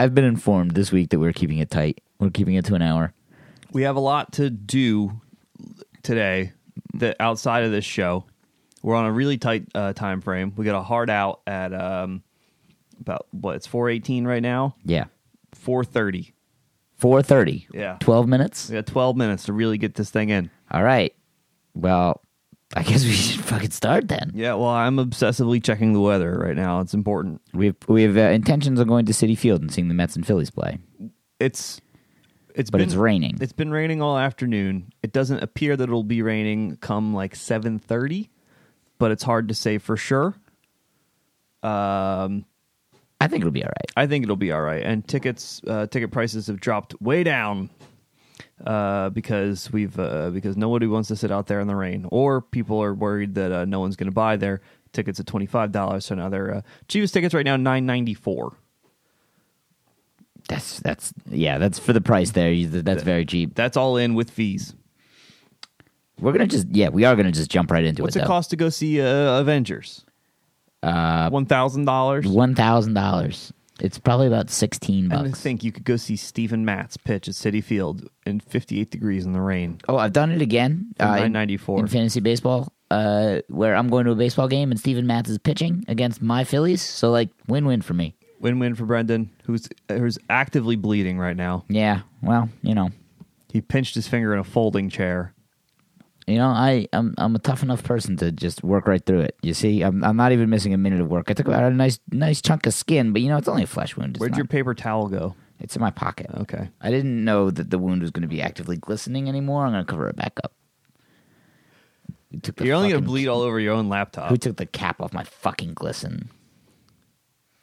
I've been informed this week that we're keeping it tight. We're keeping it to an hour. We have a lot to do today that outside of this show. We're on a really tight uh, time frame. We got a hard out at um, about what it's four eighteen right now. Yeah. Four thirty. Four thirty. Yeah. Twelve minutes. We got twelve minutes to really get this thing in. All right. Well, I guess we should fucking start then. Yeah. Well, I'm obsessively checking the weather right now. It's important. We have we have uh, intentions of going to Citi Field and seeing the Mets and Phillies play, It's it's but been it's raining. It's been raining all afternoon. It doesn't appear that it'll be raining come like seven thirty, but it's hard to say for sure. Um, I think it'll be all right. I think it'll be all right. And tickets, uh, ticket prices have dropped way down uh, because we've uh, because nobody wants to sit out there in the rain, or people are worried that uh, no one's going to buy their tickets at twenty five dollars. So now their uh, cheapest tickets right now nine ninety four. That's that's yeah. That's for the price there. You- That's very cheap. That's all in with fees. We're gonna just yeah. We are gonna just jump right into it. What's it. it though. cost to go see uh, Avengers? Uh, one thousand dollars. One thousand dollars. It's probably about sixteen bucks. I think you could go see Steven Matz pitch at Citi Field in 58 degrees in the rain. Oh, I've done it again. Uh, in- $9.94. in fantasy baseball, uh, where I'm going to a baseball game and Steven Matz is pitching against my Phillies. So like win-win for me. Win-win for Brendan, who's who's actively bleeding right now. Yeah. Well, you know, He pinched his finger in a folding chair. You know, I I'm I'm a tough enough person to just work right through it. You see, I'm I'm not even missing a minute of work. I took out a nice nice chunk of skin, but you know, it's only a flesh wound. It's Where'd not- your paper towel go? It's in my pocket. Okay. I didn't know that the wound was going to be actively glistening anymore. I'm going to cover it back up. Who took the You're only gonna fucking- bleed all over your own laptop. Who took the cap off my fucking glisten?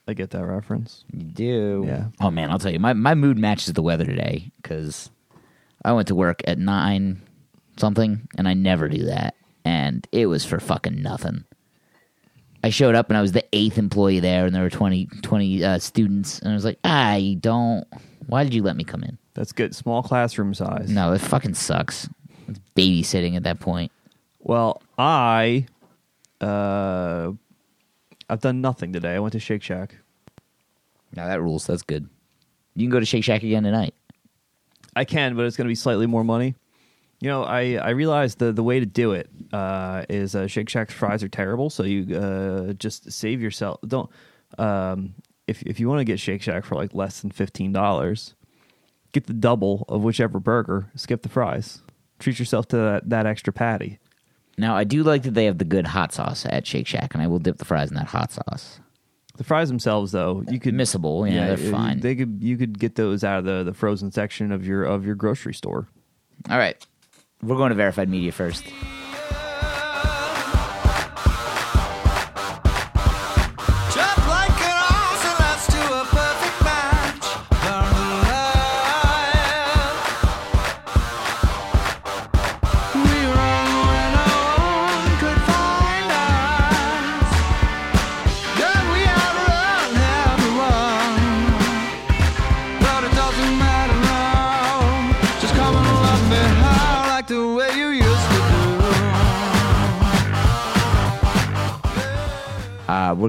I get that reference. You do. Yeah. Oh man, I'll tell you, my my mood matches the weather today because I went to work at nine something, and I never do that, and it was for fucking nothing. I showed up and I was the eighth employee there, and there were 20, 20 uh, students, and I was like, I don't. Why did you let me come in? That's good. Small classroom size. No, it fucking sucks. It's babysitting at that point. Well, I, uh, I've done nothing today. I went to Shake Shack. Now that rules. That's good. You can go to Shake Shack again tonight. I can, but it's going to be slightly more money. You know, I, I realized the the way to do it uh, is uh, Shake Shack's fries are terrible, so you uh, just save yourself. Don't um, if if you want to get Shake Shack for like less than fifteen dollars, get the double of whichever burger. Skip the fries. Treat yourself to that, that extra patty. Now I do like that they have the good hot sauce at Shake Shack, and I will dip the fries in that hot sauce. The fries themselves, though, you could Missable, yeah, they're uh, fine. They could you could get those out of the, the frozen section of your of your grocery store. All right. We're going to verified media first.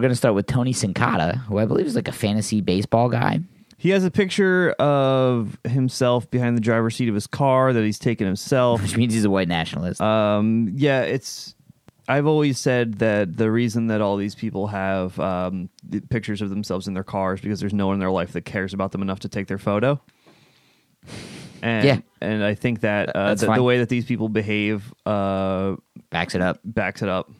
Going to start with Tony Sincata, who I believe is like a fantasy baseball guy. He has a picture of himself behind the driver's seat of his car that he's taken himself. Which means he's a white nationalist. Um, yeah, it's. I've always said that the reason that all these people have um, pictures of themselves in their cars because there's no one in their life that cares about them enough to take their photo. And, Yeah. and I think that uh, the, the way that these people behave uh, Backs it up. backs it up.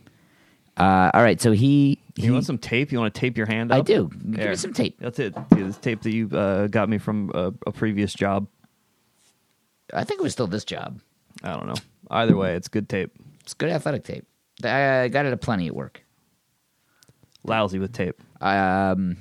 Uh, all right, so he. he You want some tape? You want to tape your hand up? I do. Give Here. me some tape. That's it. See, this tape that you uh, got me from a, a previous job. I think it was still this job. I don't know. Either way, it's good tape. It's good athletic tape. I got it at plenty at work. Lousy with tape. Um,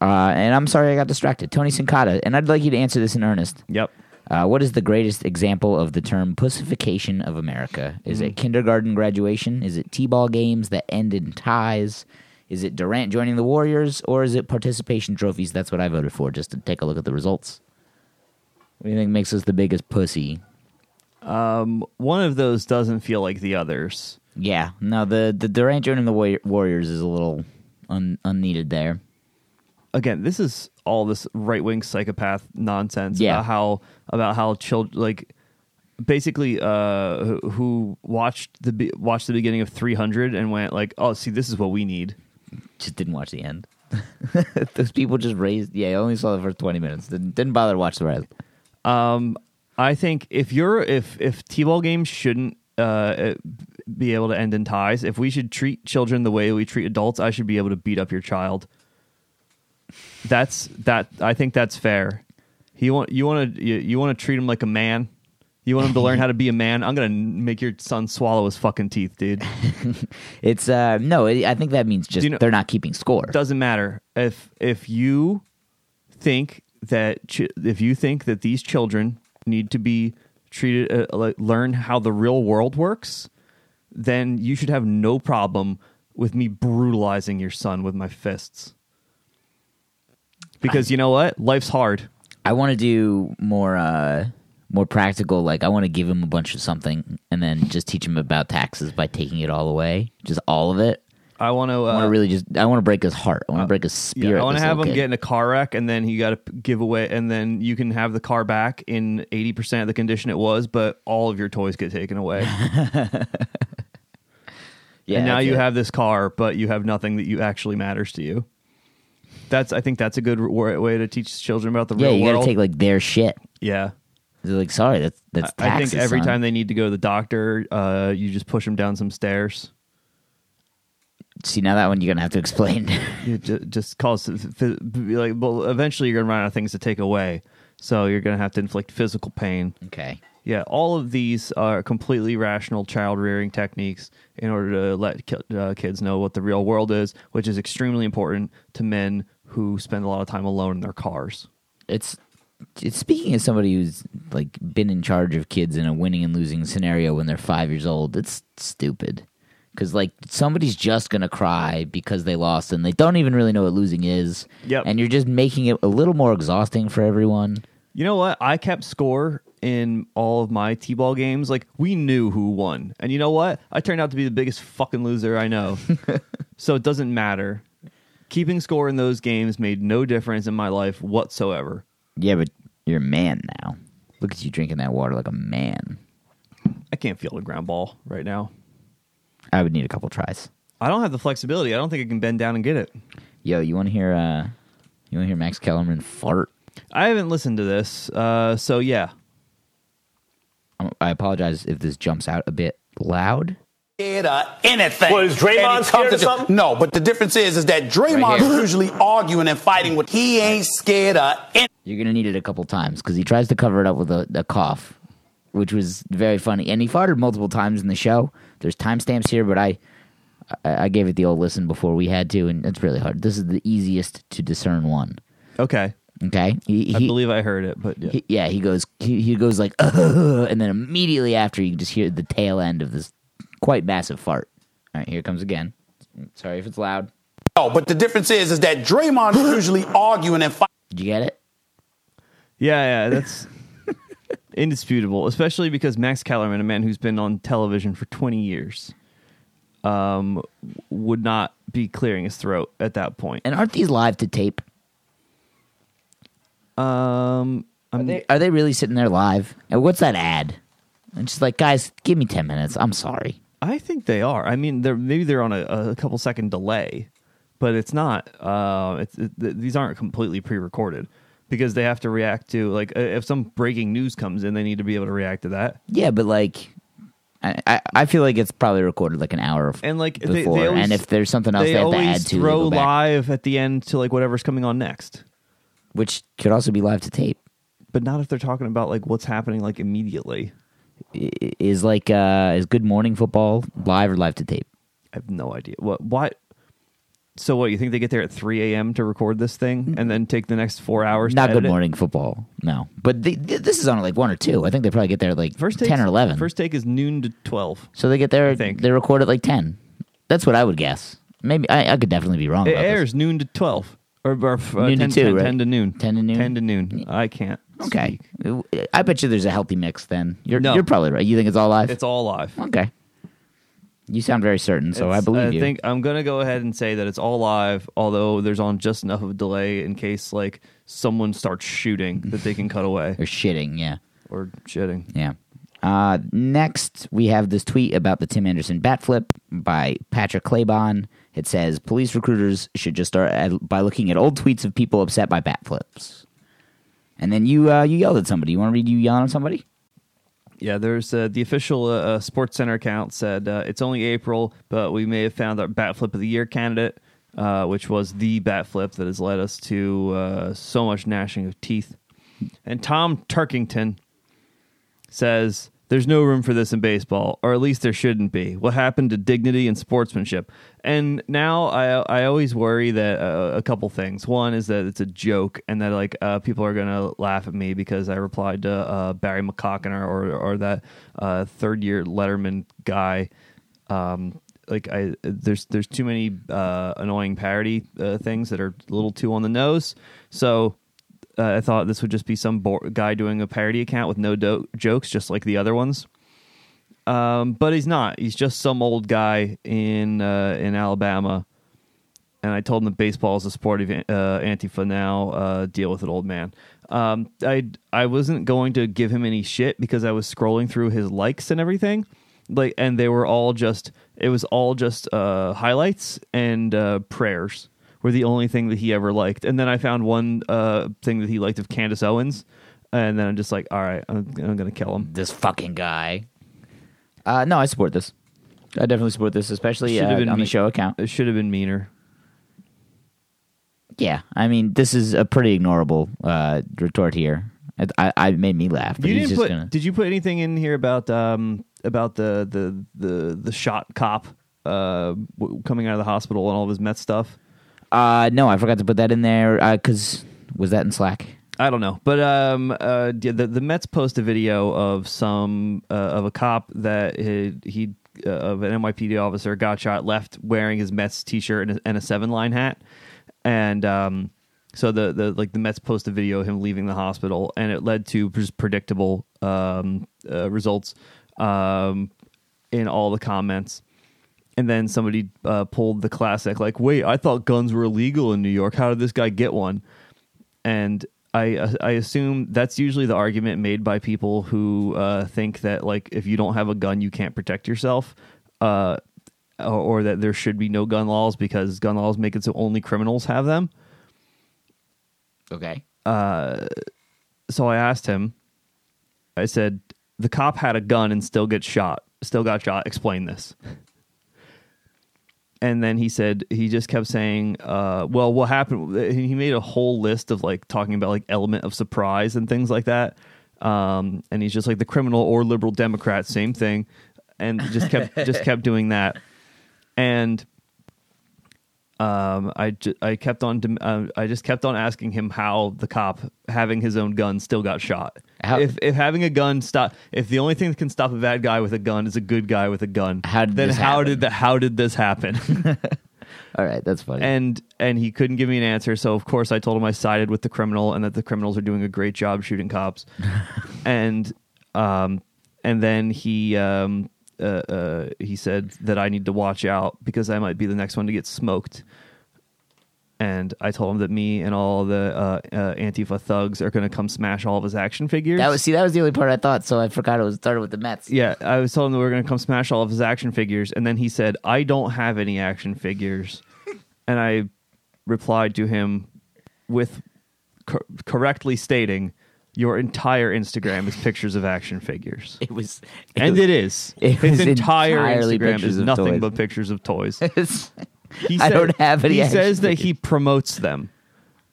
uh, and I'm sorry I got distracted. Tony Sincata, and I'd like you to answer this in earnest. Yep. Uh, what is the greatest example of the term pussification of America? Is it kindergarten graduation? Is it T-ball games that end in ties? Is it Durant joining the Warriors? Or is it participation trophies? That's what I voted for, just to take a look at the results. What do you think makes us the biggest pussy? Um, One of those doesn't feel like the others. Yeah, no, the, the Durant joining the Warriors is a little un, unneeded there. Again, this is all this right wing psychopath nonsense Yeah. about how about how children like basically uh who- watched the be- watched the beginning of 300 and went like, "Oh, see, this is what we need." Just didn't watch the end. Those people just raised. Yeah, I only saw the first twenty minutes. Didn't, didn't bother to watch the rest. Um, I think if you're if if t-ball games shouldn't uh be able to end in ties, if we should treat children the way we treat adults, I should be able to beat up your child. That's that. I think that's fair. You want you want to you, you want to treat him like a man. You want him to learn how to be a man. I'm gonna make your son swallow his fucking teeth, dude. It's uh no. It, I think that means just you know- they're not keeping score. doesn't matter if if you think that ch- if you think that these children need to be treated uh, like learn how the real world works then you should have no problem with me brutalizing your son with my fists because you know what life's hard I want to do more uh more practical. Like I want to give him a bunch of something and then just teach him about taxes by taking it all away, just all of it. i want to I want uh, to really just. I want to break his heart. I want to break his spirit. yeah, I want to this have little him kid. get in a car wreck, and then you got to give away, and then you can have the car back in eighty percent of the condition it was, but all of your toys get taken away. Yeah, and now that's you it. have this car, but you have nothing that you actually matters to you. That's I think that's a good wa- way to teach children about the real world. Yeah, real you got to take like their shit. yeah, They're like, sorry, that's that's I- taxes. think every son. time they need to go to the doctor, uh, you just push them down some stairs. See now that one you're gonna have to explain. You ju- just cause like, well, eventually you're gonna run out of things to take away, so you're gonna have to inflict physical pain. okay. Yeah, all of these are completely rational child rearing techniques in order to let ki- uh, kids know what the real world is, which is extremely important to men who spend a lot of time alone in their cars. It's it's speaking as somebody who's like been in charge of kids in a winning and losing scenario when they're five years old. It's stupid because like somebody's just gonna cry because they lost and they don't even really know what losing is. Yep. And you're just making it a little more exhausting for everyone. You know what? I kept score in all of my T-ball games. Like we knew who won, and you know what? I turned out to be the biggest fucking loser I know. so it doesn't matter. Keeping score in those games made no difference in my life whatsoever. Yeah, but you're a man now. Look at you drinking that water like a man. I can't feel the ground ball right now. I would need a couple tries. I don't have the flexibility. I don't think I can bend down and get it. Yo, you want to hear? uh You want to hear Max Kellerman fart? I haven't listened to this, uh, so yeah. I apologize if this jumps out a bit loud. Scared of anything. Well, is Draymond And scared comes of to- something? No, but the difference is, is that Draymond Right usually arguing and fighting with. He ain't scared of anything. You're gonna need it a couple times because he tries to cover it up with a, a cough, which was very funny. And he farted multiple times in the show. There's timestamps here, but I, I I gave it the old listen before we had to, and it's really hard. This is the easiest to discern one. Okay. Okay, he, I he- believe I heard it, but yeah. he- yeah, he goes he, he goes like, Ugh, and then immediately after you just hear the tail end of this quite massive fart. All right, here it comes again. Sorry if it's loud. No, but the difference is, is that Draymond is usually arguing and fighting. Did you get it? yeah, yeah, that's indisputable, especially because Max Kellerman, a man who's been on television for 20 years, um, would not be clearing his throat at that point. And aren't these live to tape? Um, Are they, are they really sitting there live? And what's that ad? And just like, guys, give me ten minutes. I'm sorry. I think they are. I mean, they're maybe they're on a, a couple second delay, but it's not. Uh, it's it, these aren't completely pre-recorded because they have to react to like uh, if some breaking news comes in, they need to be able to react to that. Yeah, but like, I I, feel like it's probably recorded like an hour And like before. they always, and if there's something else they, they have to add to, throw live at the end to like whatever's coming on next. which could also be live to tape. But not if they're talking about like what's happening like immediately. Is like uh is Good Morning Football live or live to tape? I have no idea what why. So what you think they get there at three a.m. to record this thing and then take the next four hours? Not to Good it? Morning Football, no. But the, th- this is on like one or two. I think they probably get there at like First ten or eleven. First take is noon to twelve. so they get there. I think. They record at like ten. That's what I would guess. Maybe I, I could definitely be wrong. It about this. airs noon to twelve, or, or uh, Noon to 10, two, 10, right? 10 to noon. 10 to noon? Ten to noon. I can't. Okay. I bet you there's a healthy mix. Then you're No. you're probably right. You think it's all live? It's all live. okay. You sound very certain, so I It's- believe I you. think I'm gonna go ahead and say that it's all live, although there's on just enough of a delay in case like someone starts shooting that they can cut away or shitting, yeah. or shitting. Yeah. Uh, next, we have this tweet about the Tim Anderson bat flip by Patrick Claybon. It says police recruiters should just start at, by looking at old tweets of people upset by bat flips. And then you uh, you yelled at somebody. You want to read you yelling at somebody? Yeah, there's uh, the official uh, uh, Sports Center account said uh, it's only April, but we may have found our bat flip of the year candidate, uh, which was the bat flip that has led us to so much gnashing of teeth. And Tom Turkington says there's no room for this in baseball, or at least there shouldn't be. What happened to dignity and sportsmanship? And now I I always worry that uh, a couple things. One is that it's a joke, and that like uh, people are gonna laugh at me because I replied to uh, Barry McCockiner or or that uh, third year Letterman guy. Um, like I there's there's too many uh, annoying parody uh, things that are a little too on the nose. So uh, I thought this would just be some bo- guy doing a parody account with no do- jokes, just like the other ones. Um, but he's not. He's just some old guy in uh, in Alabama. And I told him that baseball is a sport of uh, Antifa now. Uh, deal with it, old man. Um, I I wasn't going to give him any shit because I was scrolling through his likes and everything, like, and they were all just. It was all just uh, highlights and uh, prayers were the only thing that he ever liked. And then I found one uh, thing that he liked of Candace Owens, and then I'm just like, all right, I'm, I'm gonna kill him. This fucking guy. Uh, no, I support this. I definitely support this, especially Should have uh, been on the show account. It should have been meaner. Yeah, I mean, this is a pretty ignorable uh, retort here. It, I, I made me laugh. But You didn't just put. gonna. Did you put anything in here about um about the the the the shot cop uh w- coming out of the hospital and all of his Met stuff? Uh, no, I forgot to put that in there because was that in Slack? I don't know, but um, uh, the the Mets post a video of some uh, of a cop that he, he uh, of an NYPD officer got shot, left wearing his Mets t-shirt and a, and a seven line hat, and um, so the the like the Mets post a video of him leaving the hospital, and it led to just predictable um uh, results um in all the comments. And then somebody uh, pulled the classic, like, "Wait, I thought guns were illegal in New York. How did this guy get one?" and I I assume that's usually the argument made by people who uh, think that like if you don't have a gun you can't protect yourself, uh, or, that there should be no gun laws because gun laws make it so only criminals have them. Okay. So I asked him. I said the cop had a gun and still gets shot. Still got shot. Explain this. And then he said he just kept saying, uh, "Well, what happened?" He made a whole list of like talking about like element of surprise and things like that. Um, and he's just like the criminal or liberal Democrat, same thing, and just kept just kept doing that. And um, I, ju- I kept on dem- uh, I just kept on asking him how the cop having his own gun still got shot. How- if if having a gun stop if the only thing that can stop a bad guy with a gun is a good guy with a gun, How did then how happen? did the how did this happen? All right, that's funny. and and he couldn't give me an answer. So of course I told him I sided with the criminal and that the criminals are doing a great job shooting cops. and um and then he um uh, uh he said that I need to watch out because I might be the next one to get smoked. And I told him that me and all the uh, uh, Antifa thugs are going to come smash all of his action figures. that was see, that was the only part I thought. So I forgot it was started with the Mets. Yeah, I was telling him that we are going to come smash all of his action figures, and then he said, "I don't have any action figures," and I replied to him with cor- correctly stating, "Your entire Instagram is pictures of action figures." It was, And was, it is. it His was entire Instagram is nothing toys. but pictures of toys. He I don't have any He says that he promotes them,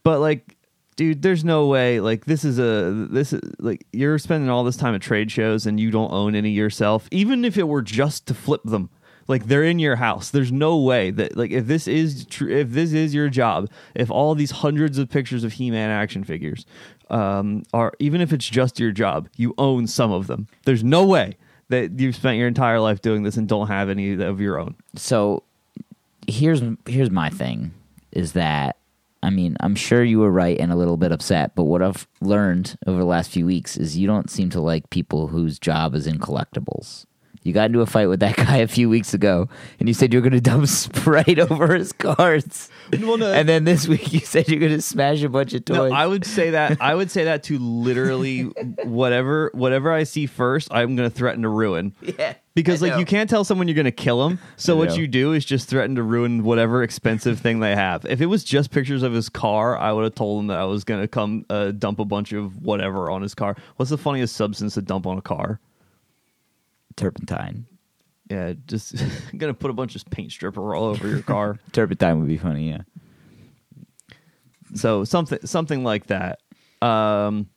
but like, dude, there's no way. Like, this is a this is like you're spending all this time at trade shows and you don't own any yourself, even if it were just to flip them. Like they're in your house. There's no way that like if this is true, if this is your job, if all these hundreds of pictures of He-Man action figures um, are even if it's just your job, you own some of them. There's no way that you've spent your entire life doing this and don't have any of your own. so here's here's my thing is that I mean I'm sure you were right and a little bit upset, but what I've learned over the last few weeks is you don't seem to like people whose job is in collectibles. You got into a fight with that guy a few weeks ago, and you said you were going to dump Sprite over his cards. Well, no. and then this week you said you're going to smash a bunch of toys. No, I would say that I would say that to literally whatever whatever I see first, I'm going to threaten to ruin. yeah, Because I like know. you can't tell someone you're going to kill them. So I what know. you do is just threaten to ruin whatever expensive thing they have. If it was just pictures of his car, I would have told him that I was going to come uh, dump a bunch of whatever on his car. What's the funniest substance to dump on a car? Turpentine. Yeah, just to put a bunch of paint stripper all over your car. Turpentine would be funny. Yeah. so something something like that um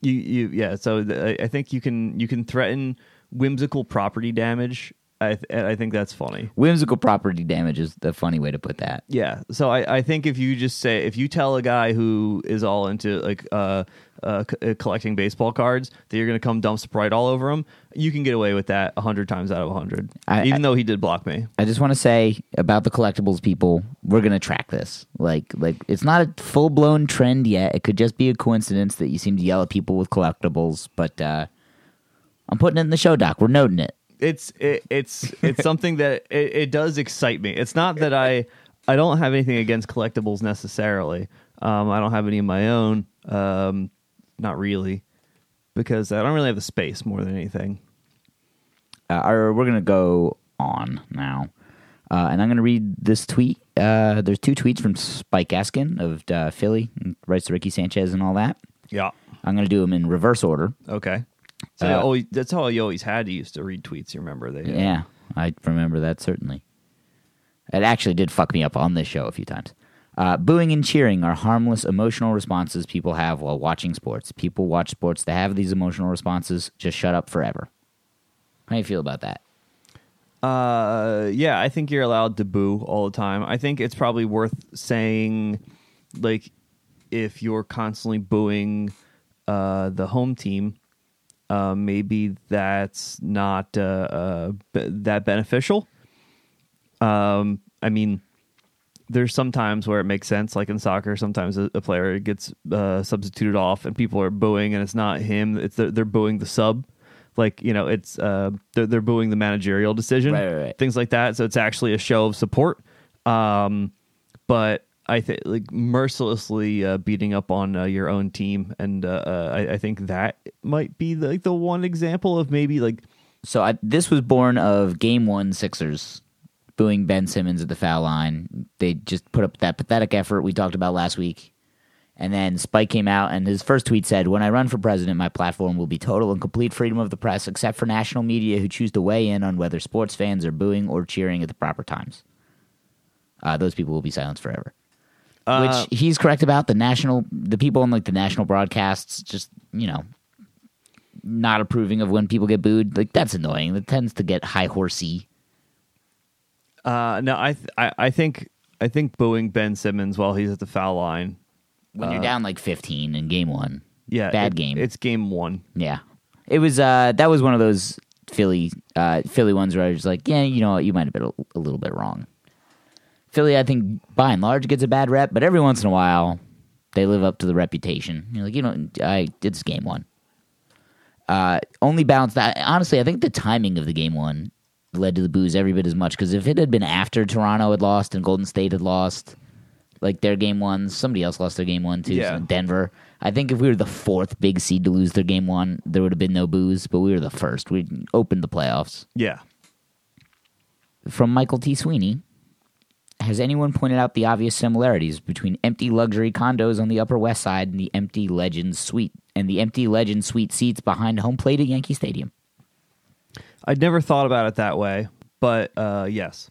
you you yeah so I think you can you can threaten whimsical property damage i th- i think that's funny Whimsical property damage is the funny way to put that. yeah so i i think if you just say if you tell a guy who is all into like uh uh, c- uh, collecting baseball cards that you're gonna come dump sprite all over him you can get away with that a hundred times out of a hundred I- even I- though he did block me I just want to say about the collectibles people, we're gonna track this. Like, like it's not a full blown trend yet. It could just be a coincidence that you seem to yell at people with collectibles. But uh, I'm putting it in the show doc. We're noting it. it's it, it's it's something that it, it does excite me. It's not that I I don't have anything against collectibles necessarily. Um, I don't have any of my own. Um, not really, because I don't really have the space more than anything. Uh, or we're gonna go on now, uh, and I'm gonna read this tweet. Uh, there's two tweets from Spike Eskin of uh, Philly, rights to Ricky Sanchez and all that. Yeah. I'm gonna do them in reverse order. Okay. So Uh, always, that's how you always had to used to read tweets. You remember they? Yeah, I remember that certainly. It actually did fuck me up on this show a few times. Uh, booing and cheering are harmless emotional responses people have while watching sports. People watch sports that have these emotional responses. Just shut up forever. How do you feel about that? Uh, yeah, I think you're allowed to boo all the time. I think it's probably worth saying, like, if you're constantly booing uh, the home team, uh, maybe that's not uh, uh, b- that beneficial. Um, I mean, there's sometimes where it makes sense, like in soccer. Sometimes a, a player gets uh, substituted off, and people are booing, and it's not him. It's they're, they're booing the sub. Like you know, it's uh, they're, they're booing the managerial decision, Right, right, right. things like that. So it's actually a show of support. Um, but I think like mercilessly uh, beating up on uh, your own team, and uh, uh, I, I think that might be like the one example of maybe like So I, this was born of Game One Sixers booing Ben Simmons at the foul line. They just put up that pathetic effort we talked about last week. And then Spike came out, and his first tweet said, When I run for president, my platform will be total and complete freedom of the press, except for national media who choose to weigh in on whether sports fans are booing or cheering at the proper times. Uh, those people will be silenced forever. Uh, Which he's correct about. The national, the people on like the national broadcasts, just you know, not approving of when people get booed. Like that's annoying. That tends to get high horsey. Uh, no, I, th- I I think I think booing Ben Simmons while he's at the foul line. When you're down like 15 in game one, Yeah, bad it- game. It's game one. Yeah, it was. uh That was one of those Philly, uh Philly ones where I was like, yeah, you know what, you might have been a, a little bit wrong. Philly, I think by and large gets a bad rep, but every once in a while they live up to the reputation. You're like, you know, I it's game one. Uh, only bounce that. Honestly, I think the timing of the game one led to the booze every bit as much. Because if it had been after Toronto had lost and Golden State had lost, like their game one, somebody else lost their game one too. Yeah. so Denver. I think if we were the fourth big seed to lose their game one, there would have been no booze. But we were the first. We opened the playoffs. Yeah. From Michael T. Sweeney. Has anyone pointed out the obvious similarities between empty luxury condos on the Upper West Side and the empty Legends suite and the empty Legends suite seats behind home plate at Yankee Stadium? I'd never thought about it that way, but uh, yes,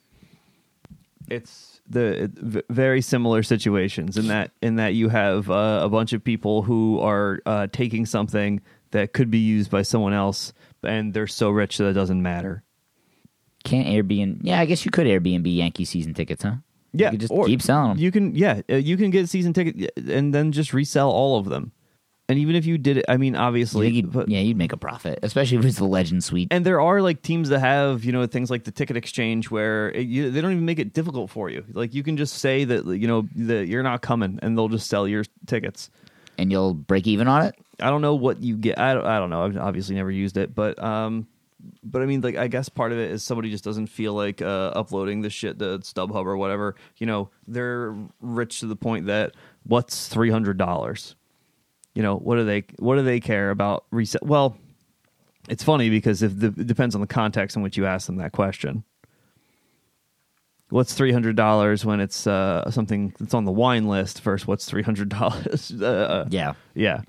it's the it, v- very similar situations in that in that you have uh, a bunch of people who are uh, taking something that could be used by someone else, and they're so rich that it doesn't matter. Can't Airbnb? Yeah, I guess you could Airbnb Yankee season tickets, huh? Yeah, you just keep selling them. You can, yeah, uh, you can get season ticket and then just resell all of them. And even if you did it, I mean, obviously, you'd, but- yeah, you'd make a profit, especially if it's the Legend suite. and there are like teams that have you know things like the ticket exchange where it, you, they don't even make it difficult for you. Like you can just say that you know that you're not coming, and they'll just sell your tickets. and you'll break even on it. I don't know what you get. I don't, I don't know. I've obviously never used it, but um, but I mean, like, I guess part of it is somebody just doesn't feel like uh, uploading the shit to StubHub or whatever. You know, they're rich to the point that what's three hundred dollars? You know, what do they what do they care about reset? Well, it's funny because if the, it depends on the context in which you ask them that question. What's three hundred dollars when it's uh, something that's on the wine list? First, what's three hundred dollars? uh, Yeah. yeah.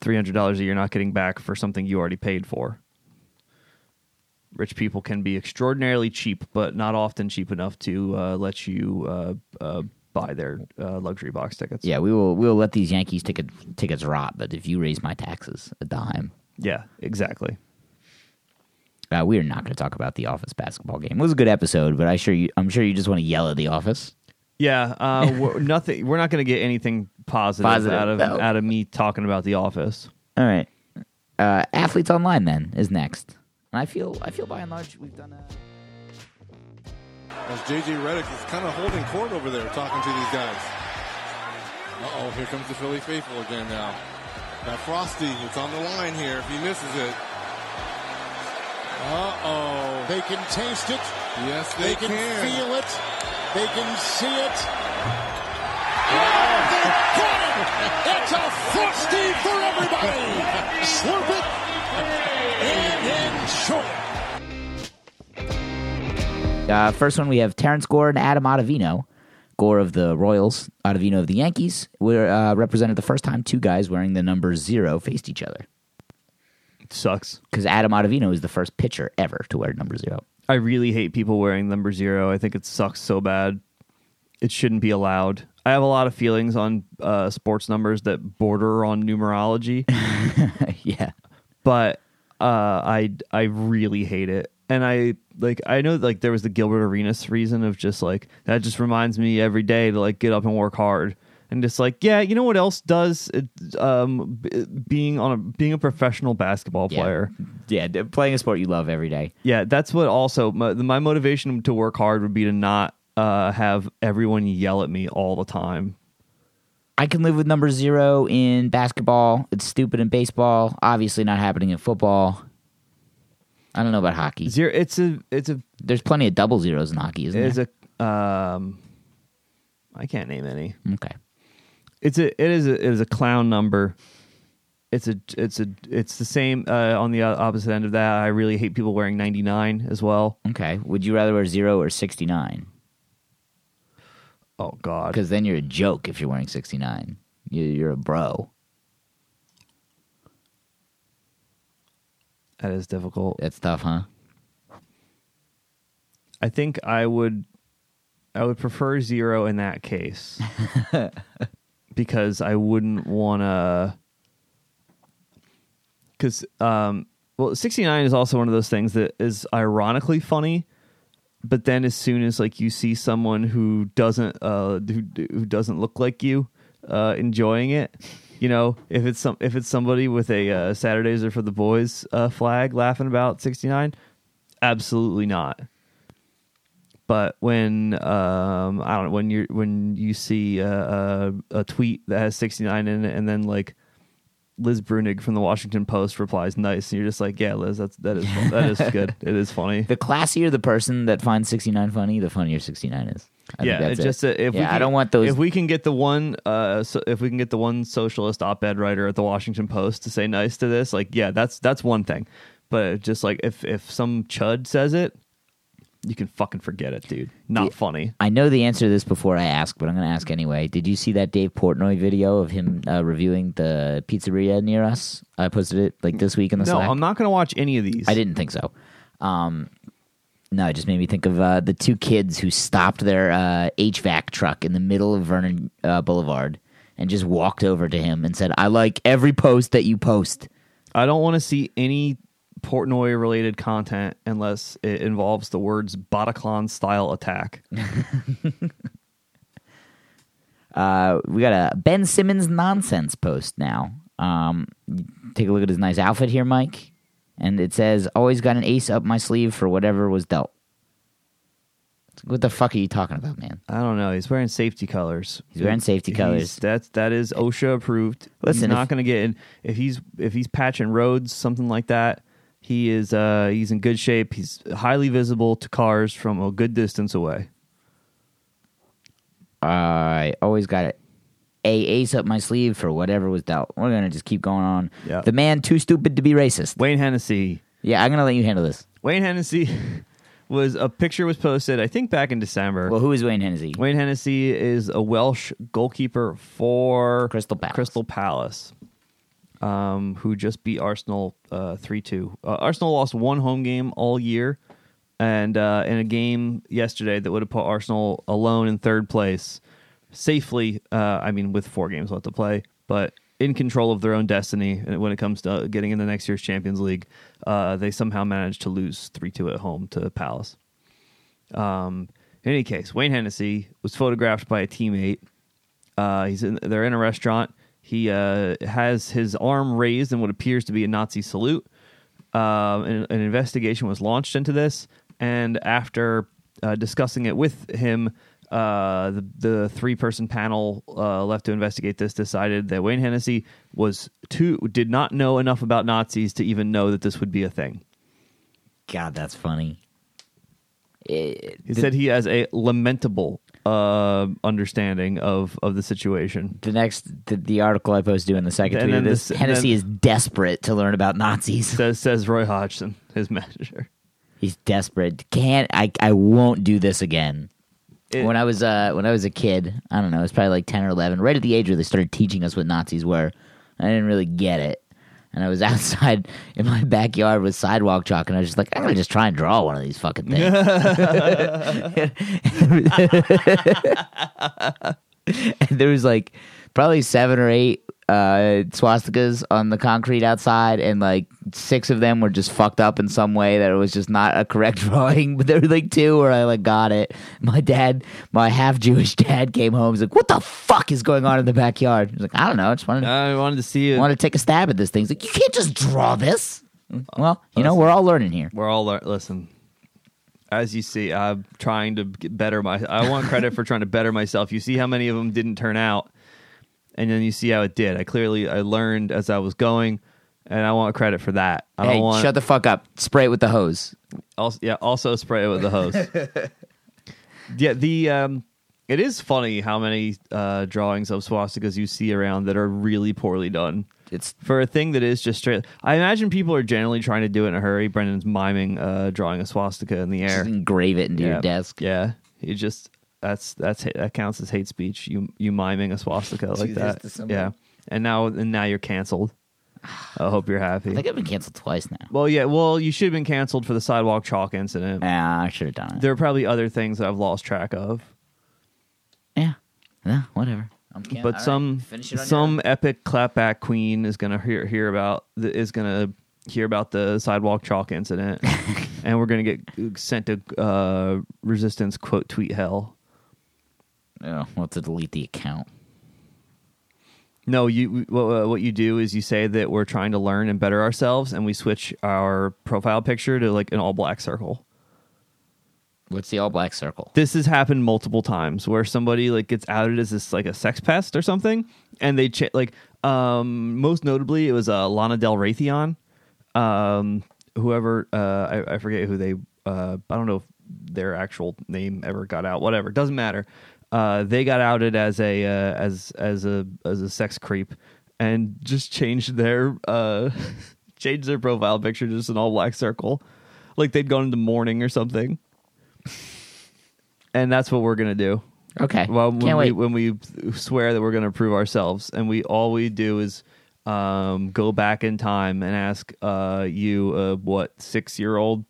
Three hundred dollars that you're not getting back for something you already paid for. Rich people can be extraordinarily cheap, but not often cheap enough to uh, let you uh, uh, buy their uh, luxury box tickets. Yeah, we will we will let these Yankees ticket, tickets rot, but if you raise my taxes a dime, yeah, exactly. uh, we are not going to talk about the Office basketball game. It was a good episode, but I sure you, I'm sure you just want to yell at the Office. Yeah, uh, we're, nothing. We're not going to get anything positive, Positive, out of no. out of me talking about the office. All right, uh, athletes online then is next, and I feel I feel by and large we've done a. As JJ Redick is kind of holding court over there, talking to these guys. Uh oh, here comes the Philly faithful again now. Got Frosty, it's on the line here if he misses it. Uh oh. They can taste it. Yes, They, they, can, can. feel it. They can see it. Oh, they got it! It's a frosty for everybody. Slurp it and enjoy it. Uh, first one we have Terrence Gore and Adam Ottavino. Gore of the Royals, Ottavino of the Yankees. Were uh, represented the first time two guys wearing the number zero faced each other. It sucks. Because Adam Ottavino is the first pitcher ever to wear number zero. I really hate people wearing number zero. I think it sucks so bad. It shouldn't be allowed. I have a lot of feelings on uh, sports numbers that border on numerology, yeah. but uh, I I really hate it. And I like I know like there was the Gilbert Arenas reason of just like that just reminds me every day to like get up and work hard. And just like yeah, you know what else does it, um, b- being on a being a professional basketball player. Yeah, d- playing a sport you love every day. Yeah, that's what also my, my motivation to work hard would be to not uh, have everyone yell at me all the time. I can live with number zero in basketball. It's stupid in baseball. Obviously, not happening in football. I don't know about hockey. Zero. It's a. It's a. There's plenty of double zeros in hockey, isn't It's there? a. Um, I can't name any. okay. It's a. It is a. It is a clown number. It's a. It's a. It's the same. Uh, on the o- opposite end of that, I really hate people wearing ninety nine as well. Okay. Would you rather wear zero or 69? Oh God. Because then you're a joke if you're wearing 69. You- You're a bro. That is difficult. It's tough, huh? I think I would I would prefer zero in that case. because I wouldn't wanna because um well 69 is also one of those things that is ironically funny but then as soon as like you see someone who doesn't uh who, who doesn't look like you uh enjoying it you know if it's some if it's somebody with a uh, saturdays are for the boys uh flag laughing about 69 absolutely not but when um I don't know when you when you see a, a, a tweet that has 69 in it and then like Liz Bruenig from the Washington Post replies nice and you're just like yeah Liz that's that is fun. that is good it is funny The classier the person that finds 69 funny, the funnier 69 is. I yeah just a, if we can, I don't want those. if we can get the one uh so if we can get the one socialist op-ed writer at the Washington Post to say nice to this like yeah that's that's one thing but just like if if some chud says it you can fucking forget it dude not Yeah. funny I know the answer to this before I ask, but I'm going to ask anyway. Did you see that Dave Portnoy video of him uh, reviewing the pizzeria near us? I posted it like this week in the no Slack. I'm not gonna watch any of these I didn't think so. Um, no, it just made me think of uh, the two kids who stopped their uh, HVAC truck in the middle of Vernon uh, Boulevard and just walked over to him and said, "I like every post that you post." I don't want to see any Portnoy related content unless it involves the words Bataclan style attack. Uh, we got a Ben Simmons nonsense post now. Um, take a look at his nice outfit here, Mike, and it says, "Always got an ace up my sleeve for whatever was dealt." What the fuck are you talking about, man? I don't know. He's wearing safety colors. He's wearing safety He's- colors. That's that is OSHA approved. Listen, he's not going to get in if he's if he's patching roads, something like that. He is uh, he's in good shape. He's highly visible to cars from a good distance away. I always got a ace up my sleeve for whatever was dealt. We're gonna just keep going on. Yeah. The man too stupid to be racist. Wayne Hennessey. Yeah, I'm gonna let you handle this. Wayne Hennessey was a picture was posted. I think back in December. Well, who is Wayne Hennessey? Wayne Hennessey is a Welsh goalkeeper for Crystal Palace. Crystal Palace, um, who just beat Arsenal three two. Uh, Arsenal lost one home game all year, and uh, in a game yesterday that would have put Arsenal alone in third place, safely. Uh, I mean, with four games left to play, but in control of their own destiny when it comes to getting in the next year's Champions League. Uh, they somehow managed to lose three two at home to Palace. Um, in any case, Wayne Hennessey was photographed by a teammate. Uh, he's in, they're in a restaurant. He uh, has his arm raised in what appears to be a Nazi salute. Um, an, an investigation was launched into this, and after uh, discussing it with him, uh, the the three person panel uh, left to investigate this decided that Wayne Hennessey was too did not know enough about Nazis to even know that this would be a thing. God, that's funny. It- He said he has a lamentable uh, understanding of of the situation. the next the, the article I posted in the second And tweet then this this- Hennessey then- is desperate to learn about Nazis. Says says Roy Hodgson, his manager. He's desperate. Can't I? I won't do this again. It- when I was uh when I was a kid, I don't know, it was probably like ten or eleven, right at the age where they started teaching us what Nazis were. I didn't really get it. And I was outside in my backyard with sidewalk chalk, and I was just like, I'm gonna just try and draw one of these fucking things. and there was like probably seven or eight uh, swastikas on the concrete outside, and like six of them were just fucked up in some way that it was just not a correct drawing. But there were like two where I like got it. My dad, my half Jewish dad, came home. He's like, "What the fuck is going on in the backyard?" He's like, "I don't know. I just wanted to, I wanted to see it. wanted to take a stab at this thing." He's like, "You can't just draw this." Well, you know, we're all learning here. We're all lear- listen. As you see, I'm trying to get better my. I want credit for trying to better myself. You see how many of them didn't turn out, and then you see how it did. I clearly I learned as I was going, and I want credit for that. I Hey, don't want shut the fuck up. Spray it with the hose. also, yeah, also spray it with the hose. yeah, the um, it is funny how many uh, drawings of swastikas you see around that are really poorly done. It's For a thing that is just straight, I imagine people are generally trying to do it in a hurry. Brendan's miming uh, drawing a swastika in the air. just engrave it into yeah. your desk. Yeah, you just that's that's that counts as hate speech. You you miming a swastika like that. Yeah, and now and now you're canceled. I hope you're happy. I think I've been canceled twice now. well, yeah. Well, you should have been canceled for the sidewalk chalk incident. Yeah, I should have done it. There are probably other things that I've lost track of, yeah, yeah, whatever. I'm can- all but right, some finish it on some epic clapback queen is gonna hear hear about the, is gonna hear about the sidewalk chalk incident, and we're gonna get sent to uh, resistance quote tweet hell. Yeah, we'll have to delete the account. No, you what, uh, what you do is you say that we're trying to learn and better ourselves, and we switch our profile picture to like an all black circle. What's the all black circle? This has happened multiple times where somebody like gets outed as this like a sex pest or something, and they ch- like um most notably it was uh, Lana Del Raytheon, um whoever uh I, I forget who they uh I don't know if their actual name ever got out whatever doesn't matter uh they got outed as a uh, as as a as a sex creep and just changed their uh changed their profile picture to just an all black circle like they'd gone into mourning or something and that's what we're gonna do Okay. well, when Can't we wait. when we swear that we're going to prove ourselves, and we all we do is um, go back in time and ask uh, you, uh, what six year old?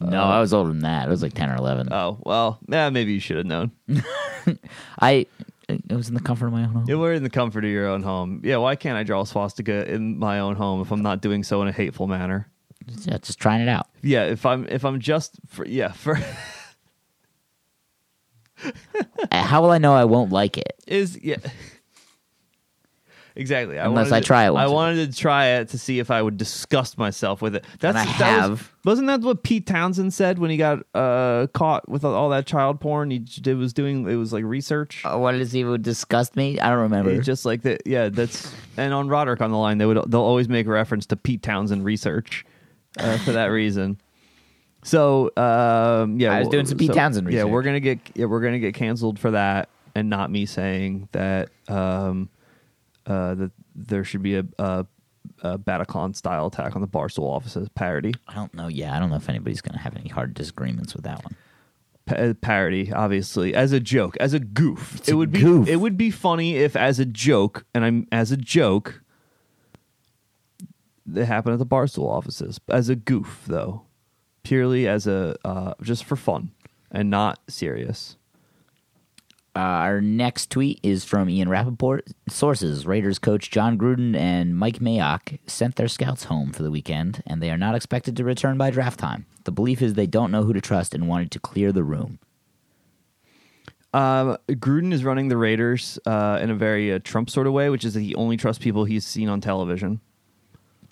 No, I was older than that. I was like ten or eleven. Oh well, yeah, maybe you should have known. I it was in the comfort of my own home. You we're in the comfort of your own home. Yeah, why can't I draw a swastika in my own home if I'm not doing so in a hateful manner? Yeah, just trying it out. Yeah, if I'm if I'm just for, yeah for Uh, How will I know I won't like it? is yeah. Exactly. I Unless I to- try it once. I wanted to try it to see if I would disgust myself with it. That's I that have. Was, wasn't that what Pete Townshend said when he got uh, caught with all that child porn? He j- was doing it was like research. Uh, what does he would disgust me? I don't remember. It's just like that. Yeah, that's and on Roderick on the line, they would they'll always make reference to Pete Townshend research. uh, for that reason. So um, yeah, I was well, doing some Pete so- Townshend Yeah, we're gonna get yeah, we're gonna get canceled for that, and not me saying that um, uh, that there should be a, a, a Bataclan style attack on the Barstool offices parody. I don't know. Yeah, I don't know if anybody's going to have any hard disagreements with that one. Pa- uh, parody, obviously, as a joke, as a goof. It's it a would be it would be funny if, as a joke, and I'm as a joke, it happened at the Barstool offices. As a goof, though, purely as a uh, just for fun and not serious. Uh, our next tweet is from Ian Rapoport. Sources Raiders coach Jon Gruden and Mike Mayock sent their scouts home for the weekend, and they are not expected to return by draft time. The belief is they don't know who to trust and wanted to clear the room. Um, Gruden is running the Raiders uh, in a very uh, Trump sort of way, which is that he only trusts people he's seen on television.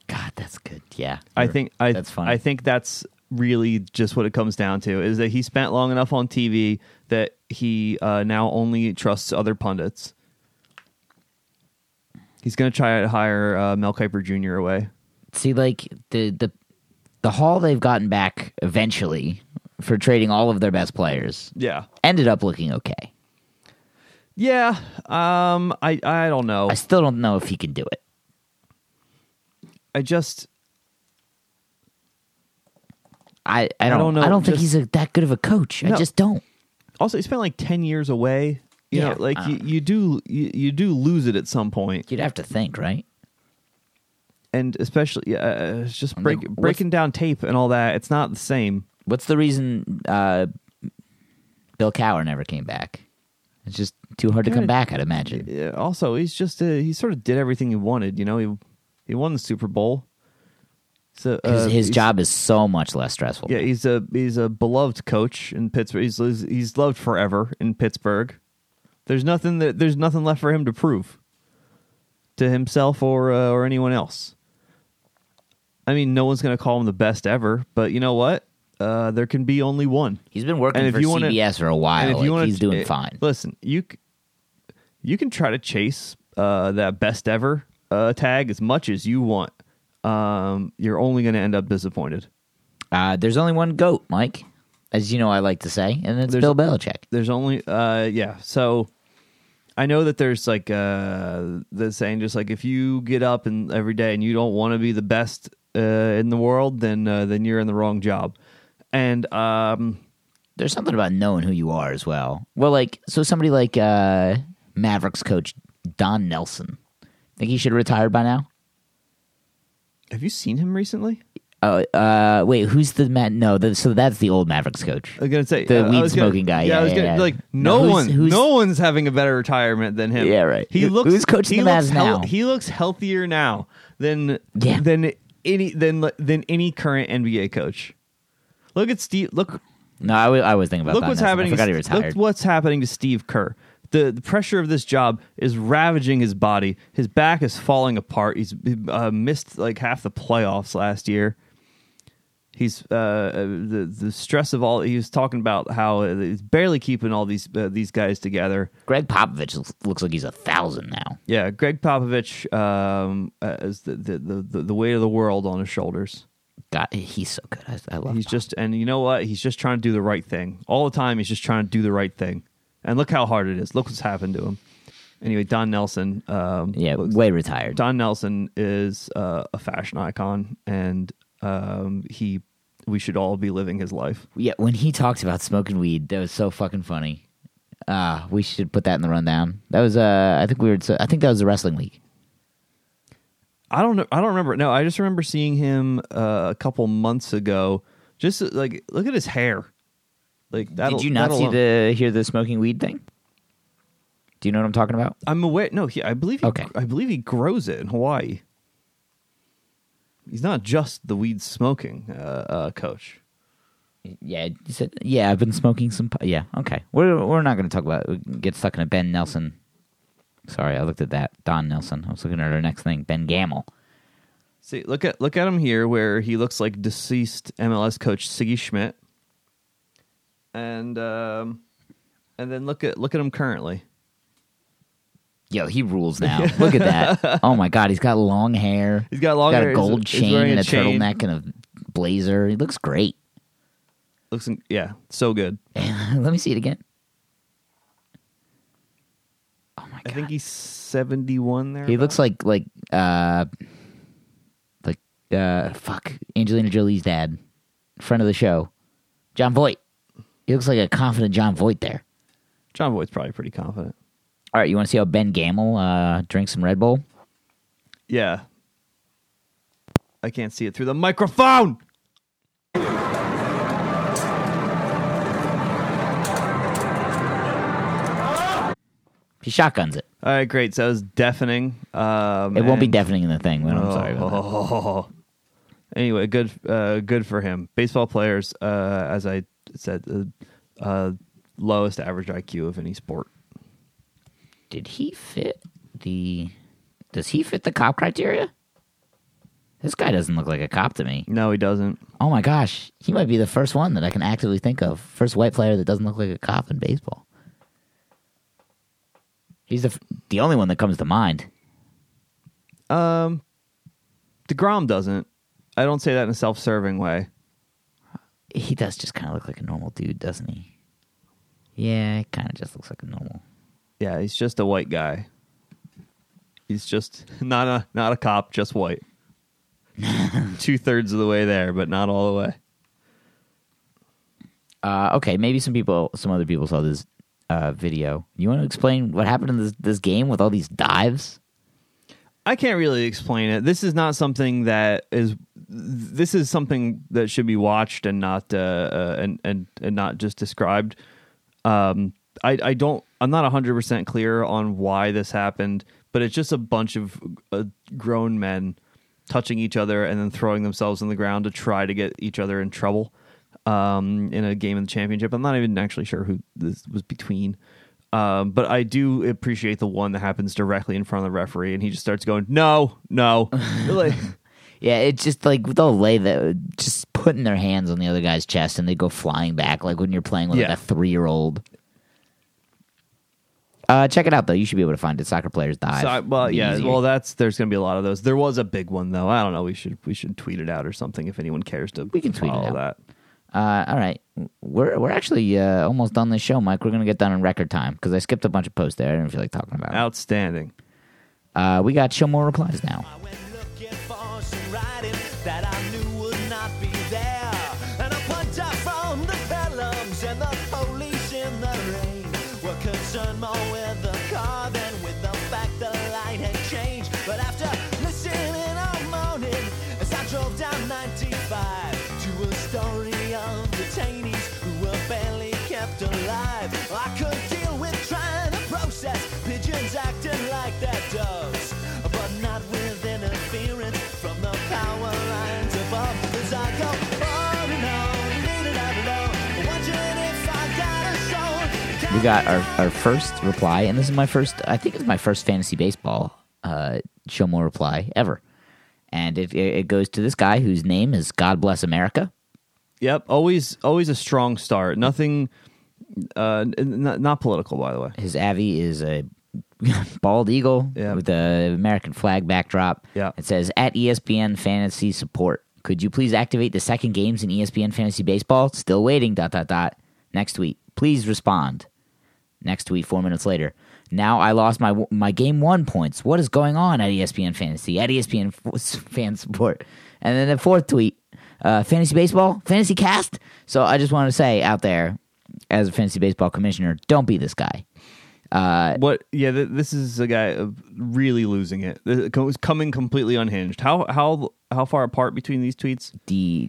God, that's good. Yeah, I think I that's funny. I think that's really just what it comes down to is that he spent long enough on TV that he uh, now only trusts other pundits. He's going to try to hire uh, Mel Kiper Jr. away. see like the the the haul they've gotten back eventually for trading all of their best players Yeah, ended up looking okay. yeah. Um, I I don't know. I still don't know if he can do it. I just I, I don't, don't know, I don't think just- he's a, that good of a coach. I just don't. Also he spent like ten years away. You Yeah, know, like uh. you, you do you, you do lose it at some point. You'd have to think, right? and especially yeah, uh, it's just break, what's- breaking down tape and all that. It's not the same. What's the reason uh, Bill Cowher never came back? It's just too hard to come back, I'd imagine. Also, he's just uh, he sort of did everything he wanted. You know, he he won the Super Bowl. So His, uh, his job is so much less stressful. Yeah, he's a he's a beloved coach in Pittsburgh. He's he's loved forever in Pittsburgh. There's nothing that there's nothing left for him to prove to himself or uh, or anyone else. I mean, no one's going to call him the best ever, but you know what? Uh, there can be only one. He's been working And if for you wanna- CBS for a while. If you like, want he's doing uh, fine. Listen, you you can try to chase uh, that best ever uh, tag as much as you want. Um, you're only going to end up disappointed. Uh, there's only one GOAT, Mike, as you know I like to say, and it's There's- Bill Belichick. There's only uh, yeah. So I know that there's like uh, the saying, just like if you get up and every day and you don't want to be the best uh, in the world, then uh, then you're in the wrong job. And um, There's something about knowing who you are as well. Well, like, so somebody like uh, Mavericks coach Don Nelson, think he should have retired by now? Have you seen him recently? Oh, uh, wait, who's the man? No, the, so that's the old Mavericks coach. I was gonna say The uh, weed gonna- smoking guy, Yeah, yeah, I was yeah, gonna yeah. like No, no, who's- one, who's- no one's having a better retirement than him. Yeah, right. He looks who's coaching he the looks Mavs now? He looks healthier now than Yeah. than any than than any current NBA coach. Look at Steve. Look No, I was, thinking about look what's happening. I forgot he to-. Look what's happening to Steve Kerr. The, the pressure of this job is ravaging his body. His back is falling apart. He's uh, missed like half the playoffs last year. He's uh, the the stress of all. He was talking about how uh, he's barely keeping all these uh, these guys together. Gregg Popovich looks, like he's a thousand now. Yeah, Gregg Popovich um, as the, the the the weight of the world on his shoulders. God, he's so good. I, I love. He's Pop. just, and you know what? He's just trying to do the right thing all the time. He's just trying to do the right thing, and look how hard it is. Look what's happened to him. Anyway, Don Nelson. Um, yeah, way retired. Don Nelson is uh, a fashion icon, and um, he. We should all be living his life. Yeah, when he talked about smoking weed, that was so fucking funny. Ah, we should put that in the rundown. That was uh, I think we were. I think that was the wrestling league. I don't know. I don't remember. No, I just remember seeing him uh, a couple months ago. Just uh, like look at his hair. Like that. Did you not see the hear the smoking weed thing? Do you know what I'm talking about? I'm aware. No, he, I believe. He, Okay. I believe he grows it in Hawaii. He's not just the weed smoking uh, uh, coach. Yeah, you said. Yeah, I've been smoking some. Yeah, okay. We're we're not going to talk about get stuck in a Ben Nelson. Sorry, I looked at that Don Nelson. I was looking at our next thing, Ben Gamel. See, look at look at him here, where he looks like deceased MLS coach Sigi Schmid, and um, and then look at look at him currently. Yo, he rules now. Look at that. Oh my god, he's got long hair. He's got long he's got hair. a gold he's chain wearing and a a chain. turtleneck and a blazer. He looks great. Looks yeah, so good. Let me see it again. Oh my god. I think he's seventy one there. he looks like like uh like uh fuck Angelina Jolie's dad, friend of the show, Jon Voight. He looks like a confident Jon Voight there. Jon Voight's probably pretty confident. All right, you want to see how Ben Gamel uh, drinks some Red Bull? Yeah. I can't see it through the microphone. He shotguns it. All right, great. So that was deafening. Um, It won't be deafening in the thing. But I'm sorry about that. Oh. Anyway, good, uh, good for him. Baseball players, uh, as I said, uh, uh, lowest average IQ of any sport. Did he fit the? Does he fit the cop criteria? This guy doesn't look like a cop to me. No, he doesn't. Oh my gosh, he might be the first one that I can actively think of. First white player that doesn't look like a cop in baseball. He's the f- the only one that comes to mind. Um, Degrom doesn't. I don't say that in a self-serving way. He does just kind of look like a normal dude, doesn't he? Yeah, it kind of just looks like a normal. Yeah, he's just a white guy. He's just not a not a cop, just white. Two thirds of the way there, but not all the way. Uh, okay, maybe some people, some other people saw this uh, video. You want to explain what happened in this this game with all these dives? I can't really explain it. This is not something that is. This is something that should be watched and not uh, uh, and and and not just described. Um, I I don't. I'm not 100 percent clear on why this happened, but it's just a bunch of uh, grown men touching each other and then throwing themselves on the ground to try to get each other in trouble um, in a game of the championship. I'm not even actually sure who this was between. Um, but I do appreciate the one that happens directly in front of the referee, and he just starts going, "No, no," like, Yeah, it's just like they'll lay the just putting their hands on the other guy's chest and they go flying back like when you're playing with Yeah. like a three year old. Uh, check it out though. You should be able to find it. Soccer players dive. so well, yeah, easier. well, that's there's gonna be a lot of those. There was a big one though. I don't know. We should we should tweet it out or something if anyone cares to. We can tweet it out. that. Uh, all right, we're we're actually uh, almost done this show, Mike. We're gonna get done in record time because I skipped a bunch of posts there. I didn't feel like talking about. it. Outstanding. Uh, we got show more replies now. We got our, our first reply, and this is my first. I think it's my first fantasy baseball uh, show more reply ever, and it, it goes to this guy whose name is God Bless America. Yep. Always always a strong start. Nothing. Uh, n- not, not political, by the way. His avi is a bald eagle Yeah. with the American flag backdrop. Yeah. It says at ESPN Fantasy Support. Could you please activate the second games in ESPN Fantasy Baseball? Still waiting. Dot dot dot. Next week. Please respond. Next tweet. Four minutes later. Now I lost my my game one points. What is going on at ESPN Fantasy? At ESPN F- Fan Support. And then the fourth tweet. Uh, fantasy baseball, fantasy cast. So I just want to say out there, as a fantasy baseball commissioner, don't be this guy. What? Yeah, th- this is a guy uh, really losing it. It was coming completely unhinged. How how how far apart between these tweets? the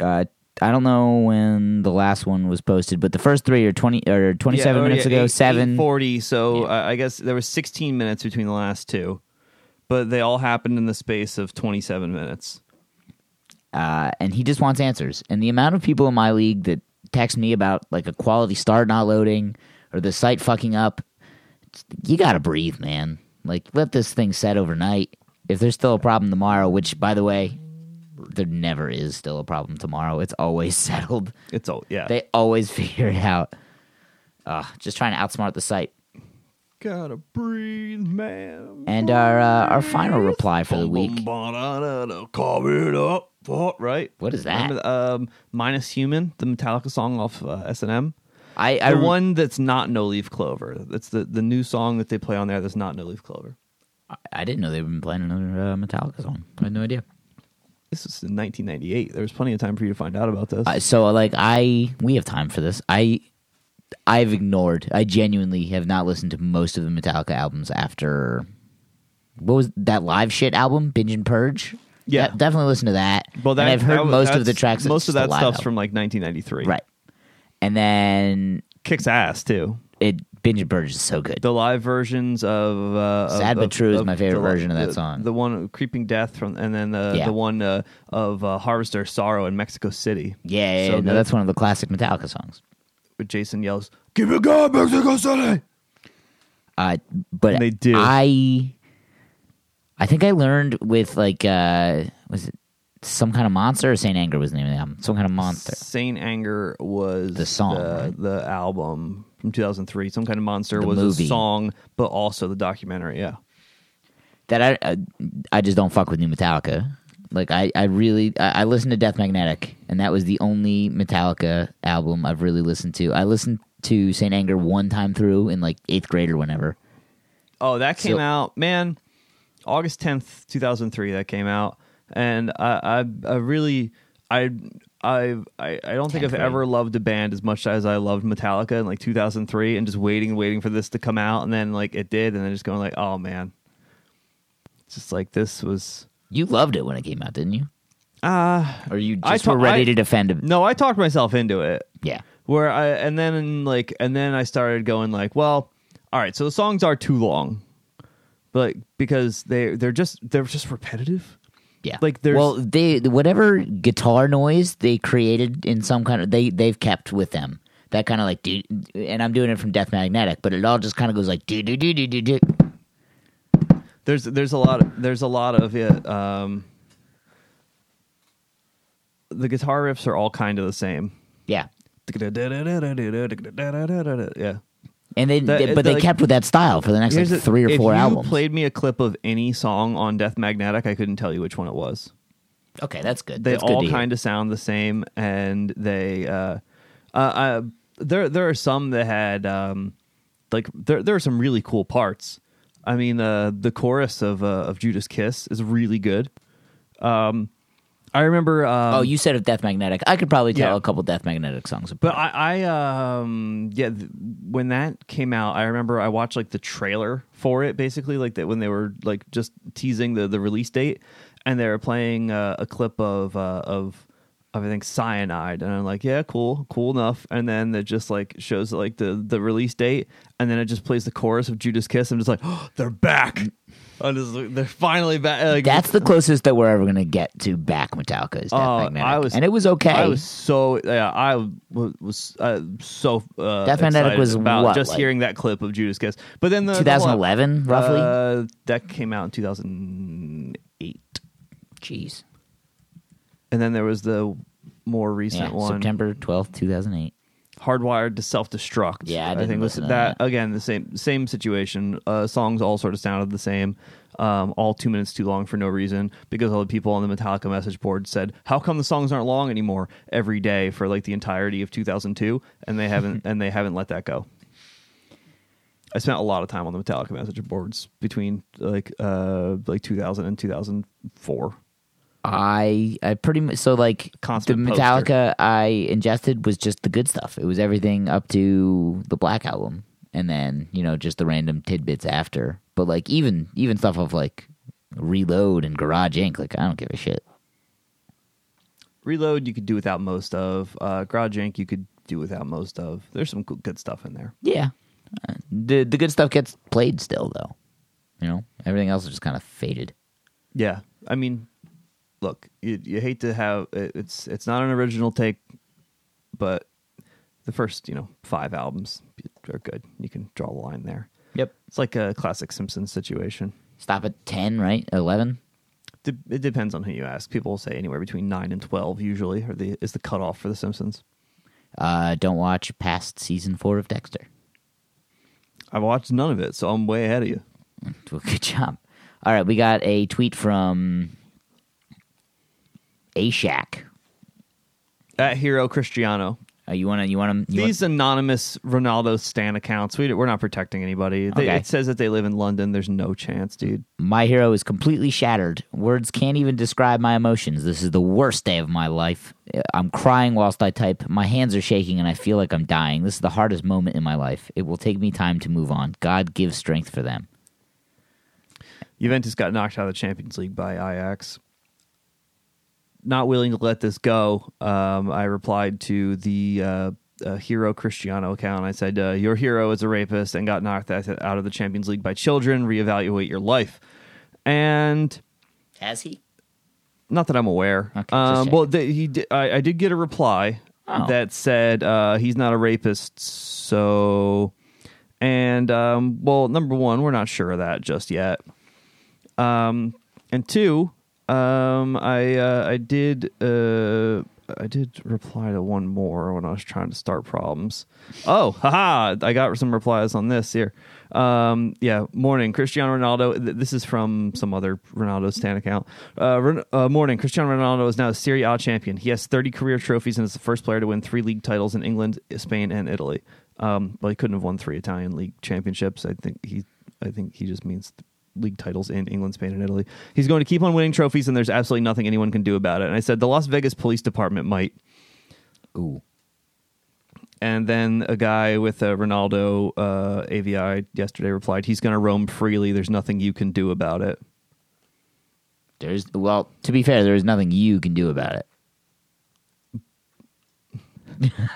uh I don't know when the last one was posted, but the first three are twenty or twenty seven Yeah, oh, minutes yeah, ago. eight- seven. 840. So Yeah. uh, I guess there was 16 minutes between the last two, but they all happened in the space of 27 minutes. uh, and he just wants answers. And the amount of people in my league that text me about like a quality start not loading or the site fucking up, you gotta breathe, man. Like let this thing set overnight. If there's still a problem tomorrow, which by the way, there never is still a problem tomorrow. It's always settled. It's all yeah. They always figure it out. Uh, just trying to outsmart the site. gotta breathe, man. And our uh, our final reply for the week Ba-da-da-da, it up. Right. What is that? Remember, um, Minus Human, the Metallica song off uh, S&M. I, I The one that's not No Leaf Clover. That's the, the new song that they play on there that's not No Leaf Clover. I didn't know they've been playing another uh, Metallica song. I had no idea. This was in 1998. There was plenty of time for you to find out about this. Uh, so like I we have time for this. I I've ignored. I genuinely have not listened to most of the Metallica albums after what was that live shit album, Binge and Purge. Yeah. De- definitely listen to that. well, that, and I've heard that was- most of the tracks. Most of that stuff's album. from like 1993. right. And then Kicks ass too. it Binge and is so good. The live versions of uh, of- Sad But of- True is my favorite the- version of that the- song. The one Creeping Death from, and then the Yeah. the one uh, of uh, Harvester Sorrow in Mexico City. yeah, yeah, So yeah, no, that's one of the classic Metallica songs. Where Jason yells, "Keep it going, Mexico City!" Uh, but And they do. I, I think I learned with like uh, was it some kind of monster or Saint Anger was the name of the album? Some kind of monster. Saint Anger was The song, the, right? the album from 2003. Some kind of monster The was movie. a song, but also the documentary. Yeah, that I, I I just don't fuck with new Metallica. Like I, I really I, I listened to Death Magnetic, and that was the only Metallica album I've really listened to. I listened to Saint Anger one time through in like eighth grade or whenever. Oh, that came So- out, man. August tenth, two thousand three. That came out, and I, I, I really, I, I, I, I don't think I've ever loved a band as much as I loved Metallica in like two thousand three, and just waiting, and waiting for this to come out, and then like it did, and then just going like, oh man, it's just like this was. You loved it when it came out, didn't you? Ah, Or you I just ta- were ready I- to defend it? no, I talked myself into it. Yeah. where I and then like and then I started going like, well, all right, so the songs are too long, but because they they're just they're just repetitive. Yeah. Like, there's- well, they whatever guitar noise they created in some kind of they they've kept with them. That kind of like do, and I'm doing it from Death Magnetic, but it all just kind of goes like do do do do do do. There's there's a lot of, there's a lot of it. Um, the guitar riffs are all kind of the same. Yeah. Yeah, And then, That- they- but they like- kept with that style for the next like Here's the- three or if four you albums. played me a clip of any song on Death Magnetic, I couldn't tell you which one it was. okay, that's good. they that's good all to hear. kind of sound the same and they uh, uh, uh there there are some that had um like there there are some really cool parts i mean uh the chorus of uh, of judas kiss is really good um i remember um, Oh, you said of Death Magnetic. I could probably tell Yeah. a couple Death Magnetic songs. but. I, I um yeah th- when that came out i remember i watched like the trailer for it basically like that when they were like just teasing the the release date and they were playing uh, a clip of uh of of I think cyanide and I'm like yeah cool cool enough and then it just like shows like the the release date and then it just plays the chorus of Judas Kiss I'm just like oh, they're back I'm just they're finally back like, that's the closest that we're ever gonna get to back Metallica is Death Oh, Magnetic, I was- and it was okay. I was so yeah, I was, was uh, so uh, Death Magnetic was about what, just like- hearing that clip of Judas Kiss. But then the the whole- 2011, roughly. uh, that came out in 2008, Jeez, and then there was the more recent yeah, one, September twelfth, two thousand eight. Hardwired to Self Destruct. Yeah, I didn't think listen to that, that. again the same same situation. Uh, songs all sort of sounded the same. Um, all two minutes too long for no reason because all the people on the Metallica message board said, "How come the songs aren't long anymore?" Every day for like the entirety of 2002, and they haven't and they haven't let that go. I spent a lot of time on the Metallica message boards between like uh like 2000 and 2004. I I pretty much so like Constant the poster. Metallica I ingested was just the good stuff. It was everything up to the Black album, and then you know just the random tidbits after. But like even even stuff of like Reload and Garage Inc. Like I don't give a shit. Reload you could do without most of. Uh, Garage Inc. you could do without most of. There's some good good stuff in there. Yeah, Uh, the the good stuff gets played still though. You know everything else is just kind of faded. Yeah, I mean, look, you, you hate to have it, it's it's not an original take, but the first you know five albums are good. You can draw the line there. Yep. It's like a classic Simpsons situation. Stop at ten, right? Eleven. De- it depends on who you ask. People will say anywhere between nine and twelve usually, or the is the cutoff for the Simpsons. Uh, don't watch past season four of Dexter. I've watched none of it, so I'm way ahead of you. Well, good job. All right, we got a tweet from A Shack. At Hero Cristiano. Uh, you want to? You want to? These anonymous Ronaldo Stan accounts, we, we're not protecting anybody. They, Okay. It says that they live in London. There's no chance, dude. My hero is completely shattered. Words can't even describe my emotions. This is the worst day of my life. I'm crying whilst I type. My hands are shaking and I feel like I'm dying. This is the hardest moment in my life. It will take me time to move on. God give strength for them. Juventus got knocked out of the Champions League by Ajax. Not willing to let this go, um, I replied to the uh, uh, Hero Cristiano account. I said, uh, Your hero is a rapist and got knocked out of the Champions League by children. Reevaluate your life. And Has he? not that I'm aware. Okay, um, well, th- he did, I, I did get a reply Oh. that said uh, he's not a rapist. So, and um, well, number one, we're not sure of that just yet. Um, and two, um, I uh, I did uh, I did reply to one more when I was trying to start problems. Oh, haha! I got some replies on this here. Um, yeah, morning, Cristiano Ronaldo. th- This is from some other Ronaldo Stan account. Uh, uh, morning, Cristiano Ronaldo is now a Serie A champion. He has 30 career trophies and is the first player to win three league titles in England, Spain, and Italy. Um, well, he couldn't have won three Italian league championships. I think he, I think he just means league titles in England, Spain, and Italy. He's going to keep on winning trophies, and there's absolutely nothing anyone can do about it. And I said the Las Vegas Police Department might. Ooh. And then a guy with a Ronaldo uh, AVI yesterday replied, "He's going to roam freely. There's nothing you can do about it." There's well, to be fair, there is nothing you can do about it.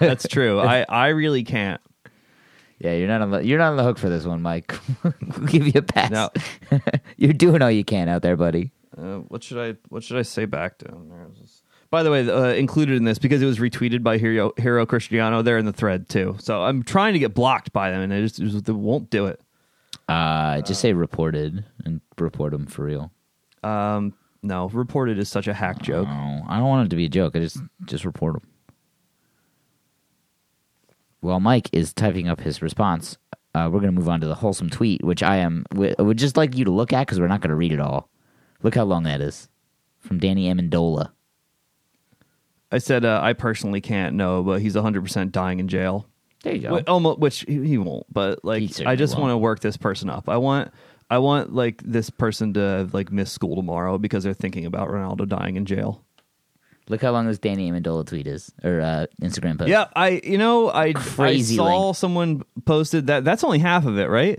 That's true. I, I really can't. Yeah, you're not on the you're not on the hook for this one, Mike. we'll give you a pass. No. you're doing all you can out there, buddy. Uh, what should I what should I say back to him? There By the way, uh, included in this because it was retweeted by Hero, Hero Cristiano. They're in the thread too. So I'm trying to get blocked by them, and they just, just they won't do it. Uh, just say reported and report them for real. Um, no, reported is such a hack joke. Oh, I don't want it to be a joke. I just just report them. While Mike is typing up his response, uh, we're going to move on to the wholesome tweet, which I am w- would just like you to look at because we're not going to read it all. Look how long that is from Danny Amendola. I said uh, I personally can't know, but he's 100 percent dying in jail. There you go. Wh- almost, which he, he won't. But like, I just want to work this person up. I want, I want like this person to like miss school tomorrow because they're thinking about Ronaldo dying in jail. Look how long this Danny Amendola tweet is or uh, Instagram post. Yeah, I, you know, I, Crazy I saw length. someone posted that. That's only half of it, right?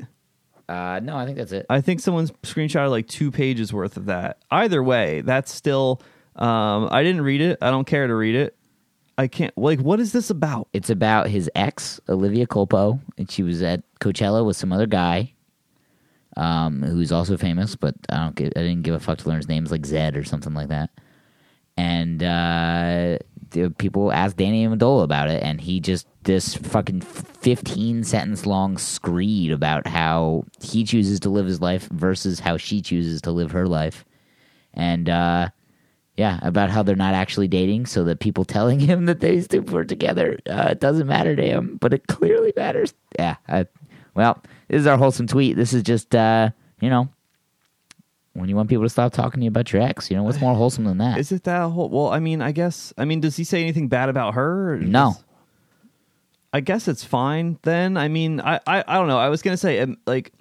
Uh, no, I think that's it. I think someone's screenshotted like two pages worth of that. Either way, that's still. Um, I didn't read it. I don't care to read it. I can't. Like, what is this about? It's about his ex, Olivia Culpo, and she was at Coachella with some other guy, um, who's also famous, but I don't give, I didn't give a fuck to learn his name. It's like Zedd or something like that. And uh, people asked Danny Amendola about it, and he just this fucking fifteen sentence long screed about how he chooses to live his life versus how she chooses to live her life, and uh, yeah, about how they're not actually dating, so that people telling him that two were together uh, it doesn't matter to him, but it clearly matters. Yeah, I, well, this is our wholesome tweet. This is just uh, you know when you want people to stop talking to you about your ex. You know what's more wholesome than that? Is it that whole? Well, I mean, I guess. I mean, does he say anything bad about her? No. does- I guess it's fine then. I mean, I, I, I don't know. I was gonna say um, like.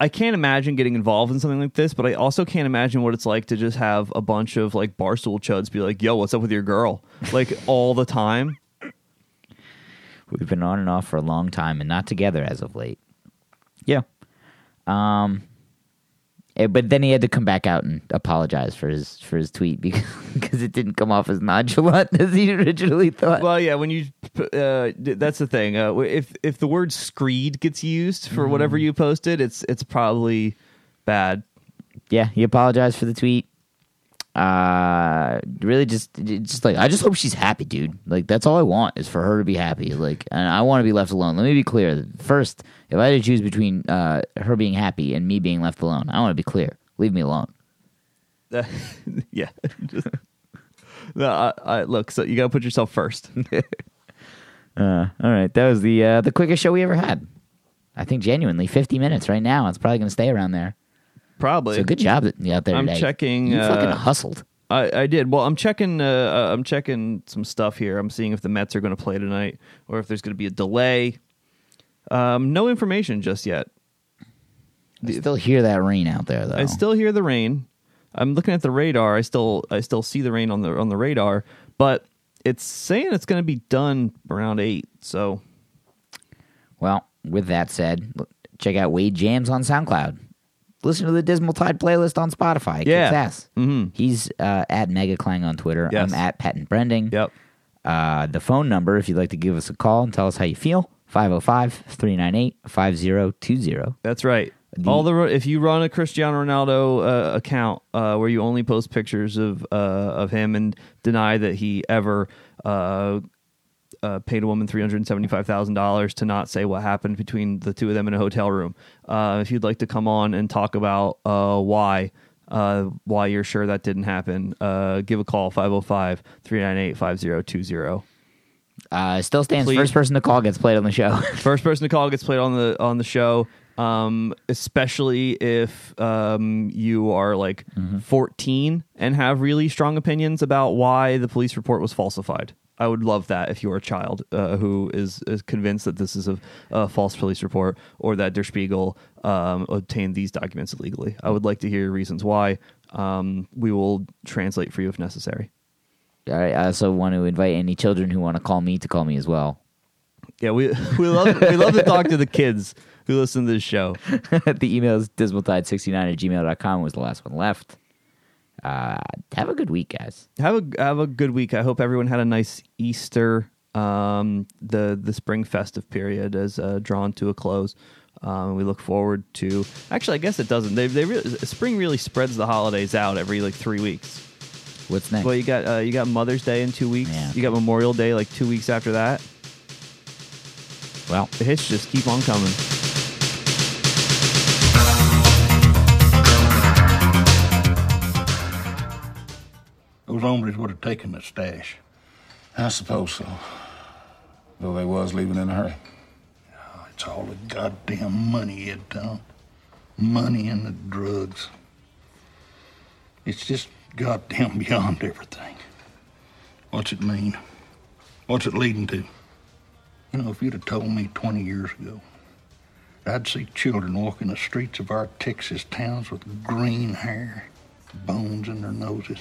I can't imagine getting involved in something like this, but I also can't imagine what it's like to just have a bunch of like barstool chuds be like, "Yo, what's up with your girl?" like all the time. We've been on and off for a long time and not together as of late. Yeah. Um but then he had to come back out and apologize for his for his tweet because because it didn't come off as nonchalant as he originally thought. Well, yeah, when you uh, that's the thing. Uh, if if the word "screed" gets used for whatever you posted, it's it's probably bad. yeah, he apologized for the tweet. Uh, really, just just like I just hope she's happy, dude. Like that's all I want is for her to be happy. Like, and I want to be left alone. Let me be clear. First, if I had to choose between uh her being happy and me being left alone, I want to be clear. Leave me alone. Uh, yeah. Just- no, I, I, look. So you got to put yourself first. Uh, all right, that was the uh, the quickest show we ever had. I think genuinely fifty minutes right now. It's probably going to stay around there. Probably. So good job out there I'm today. checking, You fucking uh, hustled. I, I did. Well, I'm checking. Uh, uh, I'm checking some stuff here. I'm seeing if the Mets are going to play tonight or if there's going to be a delay. Um, no information just yet. I still hear that rain out there, though. I still hear the rain. I'm looking at the radar. I still I still see the rain on the on the radar, but it's saying it's going to be done around eight. So Well, with that said, check out Wade Jams on SoundCloud. Listen to the Dismal Tide playlist on Spotify. It Yeah. kicks ass. Mhm. He's uh, at Mega Clang on Twitter. Yes. I'm at Patton Brending. yep. Uh, the phone number, if you'd like to give us a call and tell us how you feel, 505 398 5020. That's right. All the if you run a Cristiano Ronaldo uh, account uh, where you only post pictures of uh, of him and deny that he ever uh, uh, paid a woman three hundred seventy five thousand dollars to not say what happened between the two of them in a hotel room. Uh, if you'd like to come on and talk about uh, why uh, why you're sure that didn't happen, uh, give a call 505 398 5020. Uh, still stands Please. first person to call gets played on the show. First person to call gets played on the on the show. Um, especially if um, you are like 14 and have really strong opinions about why the police report was falsified. I would love that if you're a child uh, who is, is convinced that this is a, a false police report or that Der Spiegel um, obtained these documents illegally. I would like to hear reasons why. Um, we will translate for you if necessary. All right, I also want to invite any children who want to call me to call me as well. Yeah, we we love we love to talk to the kids who listen to this show. the email is dismaltide69 at gmail.com was the last one left. Uh, have a good week, guys. have a have a good week. I hope everyone had a nice Easter. Um, the the spring festive period is uh, drawn to a close. Um, we look forward to. Actually, I guess it doesn't. They they really, spring really spreads the holidays out every like three weeks. What's next? Well, you got uh, you got Mother's Day in two weeks. Yeah. You got Memorial Day like two weeks after that. well, The hits just keep on coming. Those hombres would have taken the stash. I suppose so. Though they was leaving in a hurry. Oh, It's all the goddamn money, Ed Tom. Money and the drugs. It's just goddamn beyond everything. What's it mean? What's it leading to? You know, if you'd have told me 20 years ago, I'd see children walking the streets of our Texas towns with green hair, bones in their noses,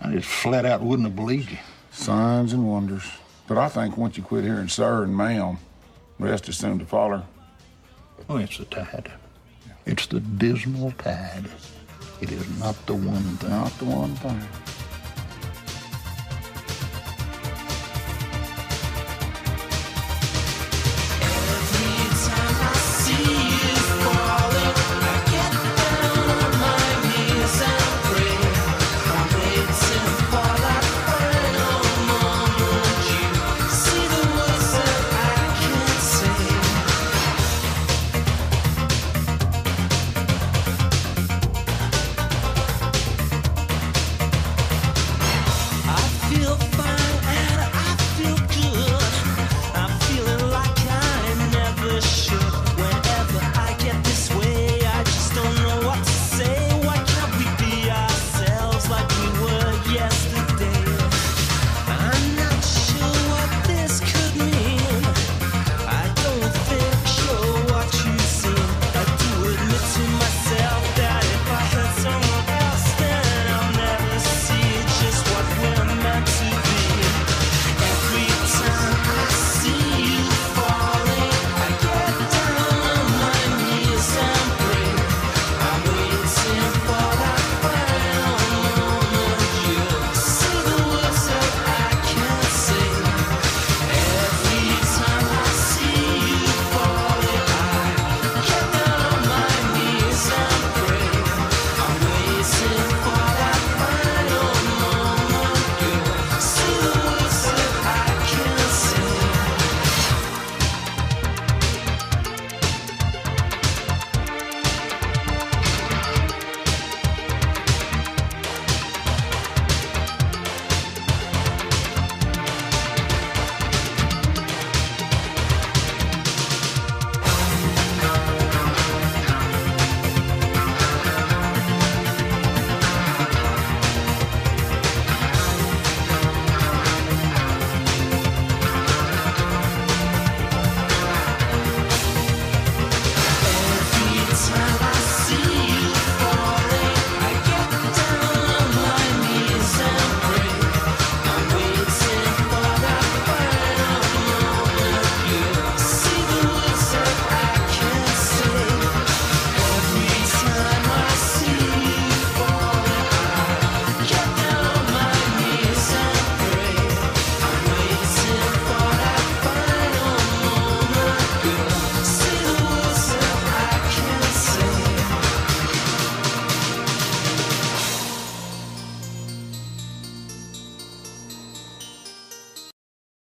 I just flat out wouldn't have believed you. Signs and wonders. But I think once you quit hearing sir and ma'am, rest is soon to follow. Oh, it's the tide. It's the dismal tide. It is not the one thing. Not the one thing.